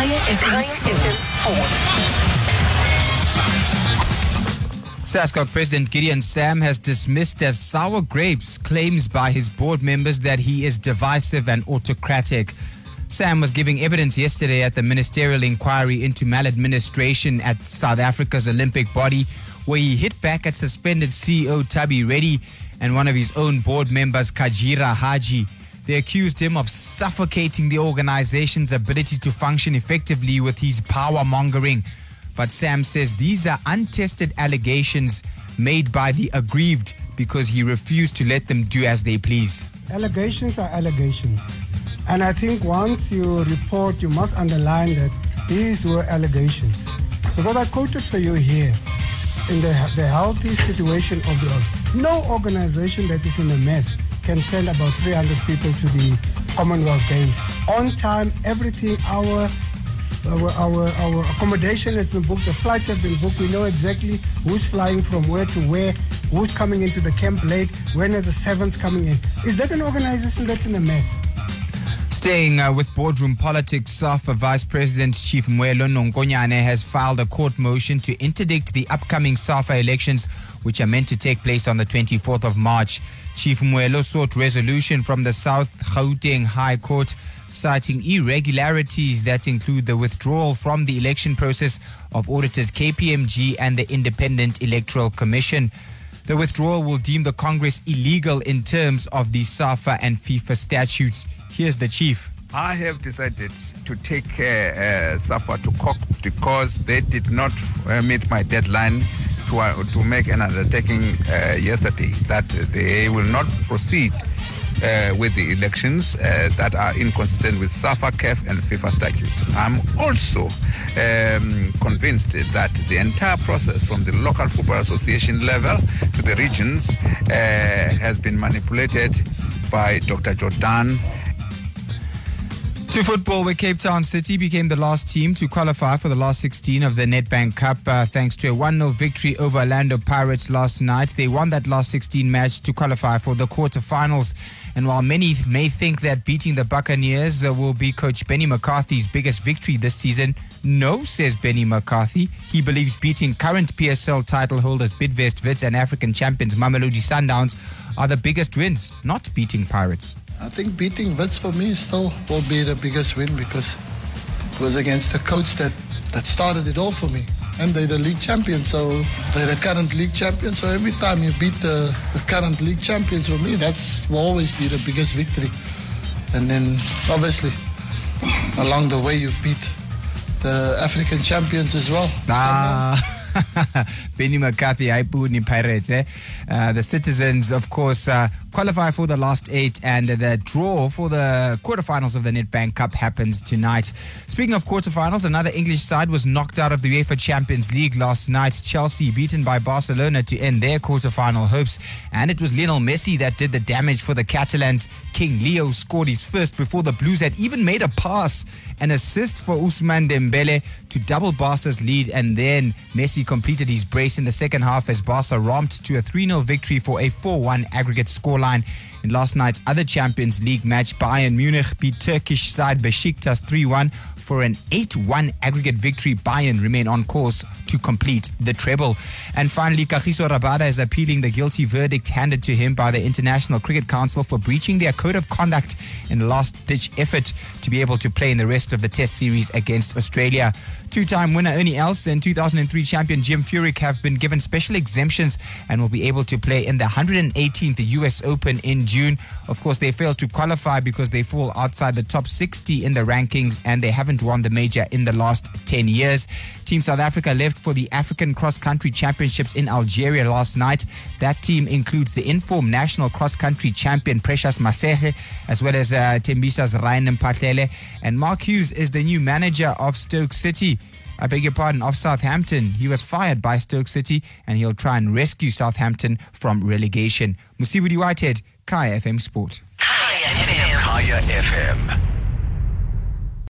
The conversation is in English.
Kaya FM Sports. SASCOC President Gideon Sam has dismissed as sour grapes claims by his board members that he is divisive and autocratic. Sam was giving evidence yesterday at the ministerial inquiry into maladministration at South Africa's Olympic body, where he hit back at suspended CEO Tubby Reddy and one of his own board members, Kajira Haji. They accused him of suffocating the organization's ability to function effectively with his power mongering. But Sam says these are untested allegations made by the aggrieved because he refused to let them do as they please. Allegations are allegations. And I think once you report, you must underline that these were allegations. Because I quoted for you here in the, the healthy situation of the earth. No organization that is in a mess can send about 300 people to the Commonwealth Games. On time, everything, our our, our, our accommodation has been booked, the flights have been booked. We know exactly who's flying from where to where, who's coming into the camp late, when are the seventh coming in. Is that an organization that's in a mess? Staying uh, with boardroom politics, SAFA Vice President Chief Mwelo Nonkonyana has filed a court motion to interdict the upcoming SAFA elections, which are meant to take place on the 24th of March. Chief Mwelo sought resolution from the South Gauteng High Court, citing irregularities that include the withdrawal from the election process of auditors KPMG and the Independent Electoral Commission. The withdrawal will deem the Congress illegal in terms of the SAFA and FIFA statutes. Here's the chief. I have decided to take uh, uh, SAFA to court because they did not uh, meet my deadline to, uh, to make an undertaking uh, yesterday that they will not proceed uh, with the elections uh, that are inconsistent with SAFA, CAF, and FIFA statutes. I'm also um, convinced that the entire process from the local football association level to the regions uh, has been manipulated by Dr. Jordaan To football, where Cape Town City became the last team to qualify for the last 16 of the Nedbank Cup uh, thanks to a 1 0 victory over Orlando Pirates last night. They won that last 16 match to qualify for the quarterfinals. And while many may think that beating the Buccaneers uh, will be coach Benny McCarthy's biggest victory this season, no, says Benny McCarthy. He believes beating current PSL title holders Bidvest Wits and African champions Mamelodi Sundowns are the biggest wins, not beating Pirates. I think beating Wits for me still will be the biggest win because it was against the coach that, that started it all for me. And they're the league champions, so they're the current league champions. So every time you beat the, the current league champions for me, that's will always be the biggest victory. And then obviously along the way you beat the African champions as well. Ah. Benny McCarthy, Aipuni Pirates. Eh? Uh, the citizens, of course, uh, qualify for the last eight, and the draw for the quarterfinals of the Nedbank Cup happens tonight. Speaking of quarterfinals, another English side was knocked out of the UEFA Champions League last night. Chelsea beaten by Barcelona to end their quarterfinal hopes, and it was Lionel Messi that did the damage for the Catalans. King Leo scored his first before the Blues had even made a pass, an assist for Ousmane Dembélé to double Barca's lead, and then Messi completed his brace in the second half as Barca romped to a 3 0 victory for a 4 1 aggregate scoreline. In last night's other Champions League match, Bayern Munich beat Turkish side Besiktas 3 1 for an 8 1 aggregate victory. Bayern remain on course to complete the treble. And finally, Kagiso Rabada is appealing the guilty verdict handed to him by the International Cricket Council for breaching their code of conduct in a last ditch effort to be able to play in the rest of the Test series against Australia. Two time winner Ernie Els and 2003 champion Jim Furyk have been given special exemptions and will be able to play in the 118th US Open in June. Of course, they failed to qualify because they fall outside the top 60 in the rankings and they haven't won the major in the last 10 years. Team South Africa left for the African Cross Country Championships in Algeria last night. That team includes the informed national cross country champion Precious Mashele, as well as uh, Tembisa's Ryan Mphahlele. And Mark Hughes is the new manager of Stoke City. I beg your pardon, of Southampton. He was fired by Stoke City and he'll try and rescue Southampton from relegation. Mosibodi Whitehead, Kaya FM Sport. Kaya FM. Kaya FM.